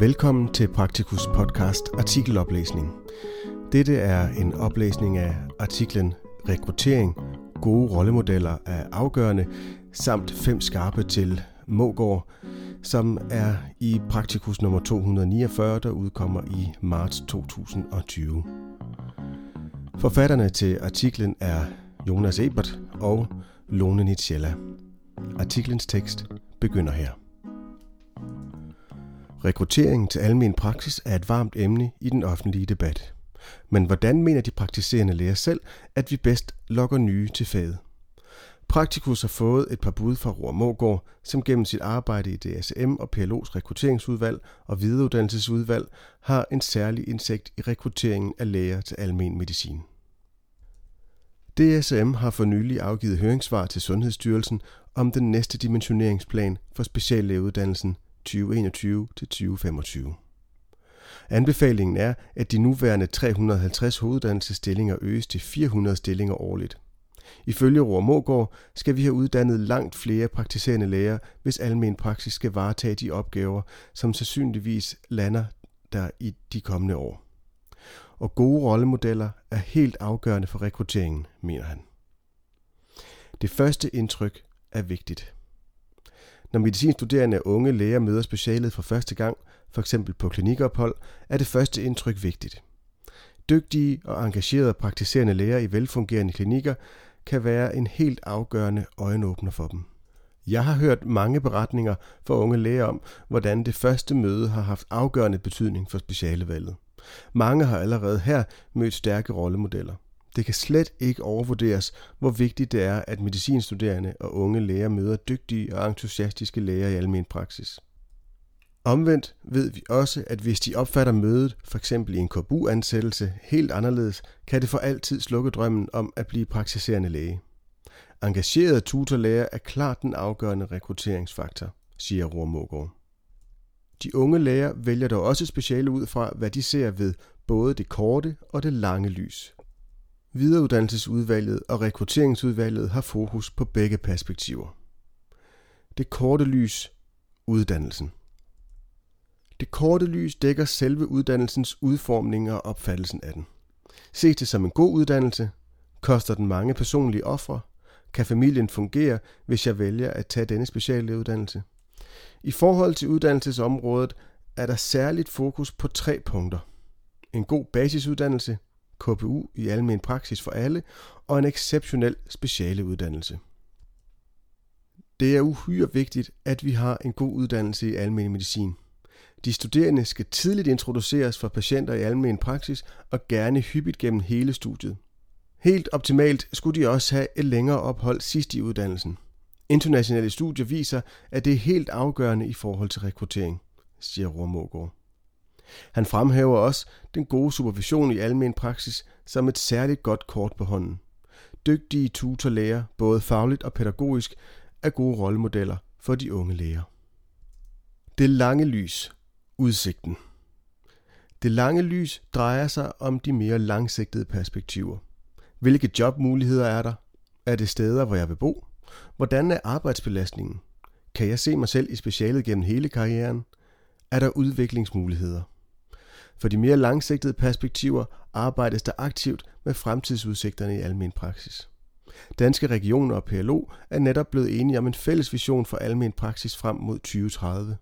Velkommen til Praktikus podcast artikeloplæsning. Dette er en oplæsning af artiklen Rekruttering, gode rollemodeller er afgørende, samt fem skarpe til Mågård, som er i Praktikus nummer 249, der udkommer i marts 2020. Forfatterne til artiklen er Jonas Ebert og Lone Nitschella. Artiklens tekst begynder her. Rekruttering til almen praksis er et varmt emne i den offentlige debat. Men hvordan mener de praktiserende læger selv, at vi bedst lokker nye til faget? Praktikus har fået et par bud fra Roar Mågård, som gennem sit arbejde i DSM og PLO's rekrutteringsudvalg og videreuddannelsesudvalg har en særlig indsigt i rekrutteringen af læger til almen medicin. DSM har for nylig afgivet høringssvar til Sundhedsstyrelsen om den næste dimensioneringsplan for speciallægeuddannelsen 2021-2025. Anbefalingen er, at de nuværende 350 hoveduddannelsesstillinger øges til 400 stillinger årligt. Ifølge Roar Mågård skal vi have uddannet langt flere praktiserende læger, hvis almen praksis skal varetage de opgaver, som sandsynligvis lander der i de kommende år. Og gode rollemodeller er helt afgørende for rekrutteringen, mener han. Det første indtryk er vigtigt. Når medicinstuderende unge læger møder specialet for første gang, f.eks. på klinikophold, er det første indtryk vigtigt. Dygtige og engagerede praktiserende læger i velfungerende klinikker kan være en helt afgørende øjenåbner for dem. Jeg har hørt mange beretninger fra unge læger om, hvordan det første møde har haft afgørende betydning for specialevalget. Mange har allerede her mødt stærke rollemodeller. Det kan slet ikke overvurderes, hvor vigtigt det er, at medicinstuderende og unge læger møder dygtige og entusiastiske læger i almen praksis. Omvendt ved vi også, at hvis de opfatter mødet, f.eks. i en KBU-ansættelse, helt anderledes, kan det for altid slukke drømmen om at blive praktiserende læge. Engagerede tutorlæger er klart den afgørende rekrutteringsfaktor, siger Roar Mågaard. De unge læger vælger dog også speciale ud fra, hvad de ser ved både det korte og det lange lys. Videreuddannelsesudvalget og rekrutteringsudvalget har fokus på begge perspektiver. Det korte lys, uddannelsen. Det korte lys dækker selve uddannelsens udformning og opfattelsen af den. Ses det som en god uddannelse? Koster den mange personlige ofre? Kan familien fungere, hvis jeg vælger at tage denne specialuddannelse? I forhold til uddannelsesområdet er der særligt fokus på tre punkter. En god basisuddannelse, KPU i almen praksis for alle og en exceptionel specialeuddannelse. Det er uhyre vigtigt, at vi har en god uddannelse i almen medicin. De studerende skal tidligt introduceres for patienter i almen praksis og gerne hyppigt gennem hele studiet. Helt optimalt skulle de også have et længere ophold sidst i uddannelsen. Internationale studier viser, at det er helt afgørende i forhold til rekruttering, siger Roar han fremhæver også den gode supervision i almen praksis som et særligt godt kort på hånden. Dygtige tutorlæger, både fagligt og pædagogisk, er gode rollemodeller for de unge læger. Det lange lys. Udsigten. Det lange lys drejer sig om de mere langsigtede perspektiver. Hvilke jobmuligheder er der? Er det steder, hvor jeg vil bo? Hvordan er arbejdsbelastningen? Kan jeg se mig selv i specialet gennem hele karrieren? Er der udviklingsmuligheder? For de mere langsigtede perspektiver arbejdes der aktivt med fremtidsudsigterne i almen praksis. Danske regioner og PLO er netop blevet enige om en fælles vision for almen praksis frem mod 2030.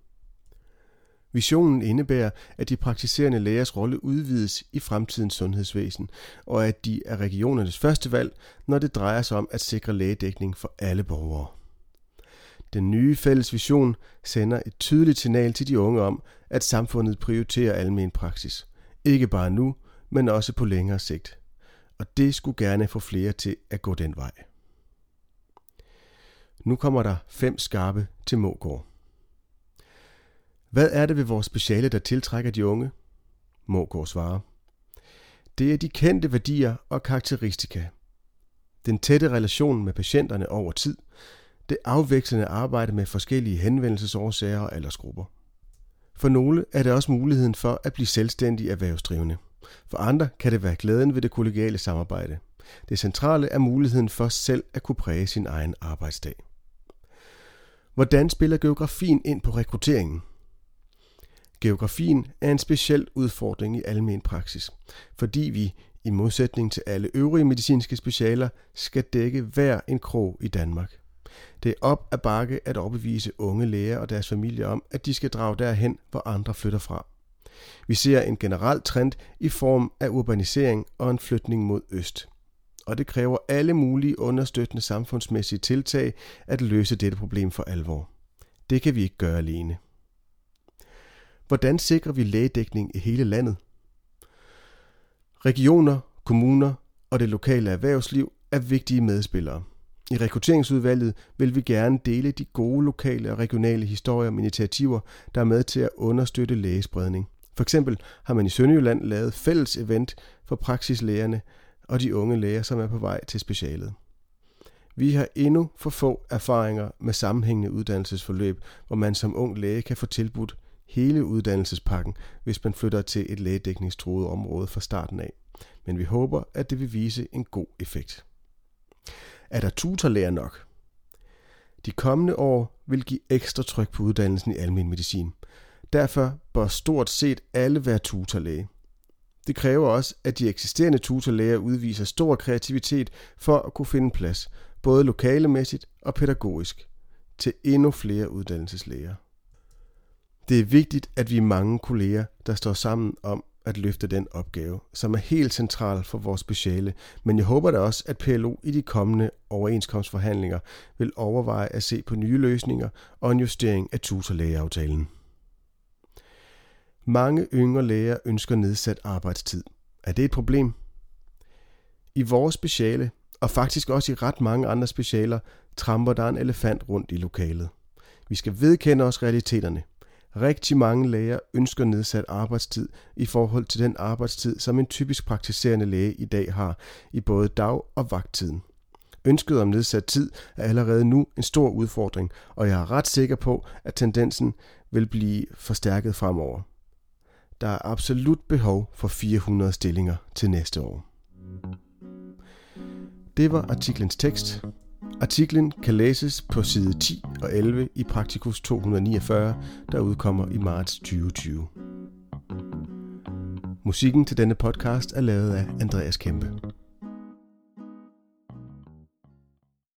Visionen indebærer, at de praktiserende lægers rolle udvides i fremtidens sundhedsvæsen, og at de er regionernes første valg, når det drejer sig om at sikre lægedækning for alle borgere. Den nye fælles vision sender et tydeligt signal til de unge om, at samfundet prioriterer almen praksis. Ikke bare nu, men også på længere sigt. Og det skulle gerne få flere til at gå den vej. Nu kommer der fem skarpe til Mågård. Hvad er det ved vores speciale, der tiltrækker de unge? Mågård svarer. Det er de kendte værdier og karakteristika. Den tætte relation med patienterne over tid, det afvekslende arbejde med forskellige henvendelsesårsager og aldersgrupper. For nogle er det også muligheden for at blive selvstændig erhvervsdrivende. For andre kan det være glæden ved det kollegiale samarbejde. Det centrale er muligheden for selv at kunne præge sin egen arbejdsdag. Hvordan spiller geografien ind på rekrutteringen? Geografien er en speciel udfordring i almen praksis, fordi vi, i modsætning til alle øvrige medicinske specialer, skal dække hver en krog i Danmark. Det er op ad bakke at overbevise unge læger og deres familie om, at de skal drage derhen, hvor andre flytter fra. Vi ser en generel trend i form af urbanisering og en flytning mod øst. Og det kræver alle mulige understøttende samfundsmæssige tiltag at løse dette problem for alvor. Det kan vi ikke gøre alene. Hvordan sikrer vi lægedækning i hele landet? Regioner, kommuner og det lokale erhvervsliv er vigtige medspillere. I rekrutteringsudvalget vil vi gerne dele de gode lokale og regionale historier om initiativer, der er med til at understøtte lægespredning. For eksempel har man i Sønderjylland lavet fælles event for praksislægerne og de unge læger, som er på vej til specialet. Vi har endnu for få erfaringer med sammenhængende uddannelsesforløb, hvor man som ung læge kan få tilbudt hele uddannelsespakken, hvis man flytter til et lægedækningstruet område fra starten af. Men vi håber, at det vil vise en god effekt. Er der tutorlærer nok? De kommende år vil give ekstra tryk på uddannelsen i almen medicin. Derfor bør stort set alle være tutorlæge. Det kræver også, at de eksisterende tutorlæger udviser stor kreativitet for at kunne finde plads, både lokalemæssigt og pædagogisk, til endnu flere uddannelseslæger. Det er vigtigt, at vi er mange kolleger, der står sammen om at løfte den opgave, som er helt central for vores speciale, men jeg håber da også, at PLO i de kommende overenskomstforhandlinger vil overveje at se på nye løsninger og en justering af tutorlægeaftalen. Mange yngre læger ønsker nedsat arbejdstid. Er det et problem? I vores speciale, og faktisk også i ret mange andre specialer, tramper der en elefant rundt i lokalet. Vi skal vedkende os realiteterne – Rigtig mange læger ønsker nedsat arbejdstid i forhold til den arbejdstid, som en typisk praktiserende læge i dag har i både dag- og vagttiden. Ønsket om nedsat tid er allerede nu en stor udfordring, og jeg er ret sikker på, at tendensen vil blive forstærket fremover. Der er absolut behov for 400 stillinger til næste år. Det var artiklens tekst. Artiklen kan læses på side 10 og 11 i Praktikus 249, der udkommer i marts 2020. Musikken til denne podcast er lavet af Andreas Kæmpe.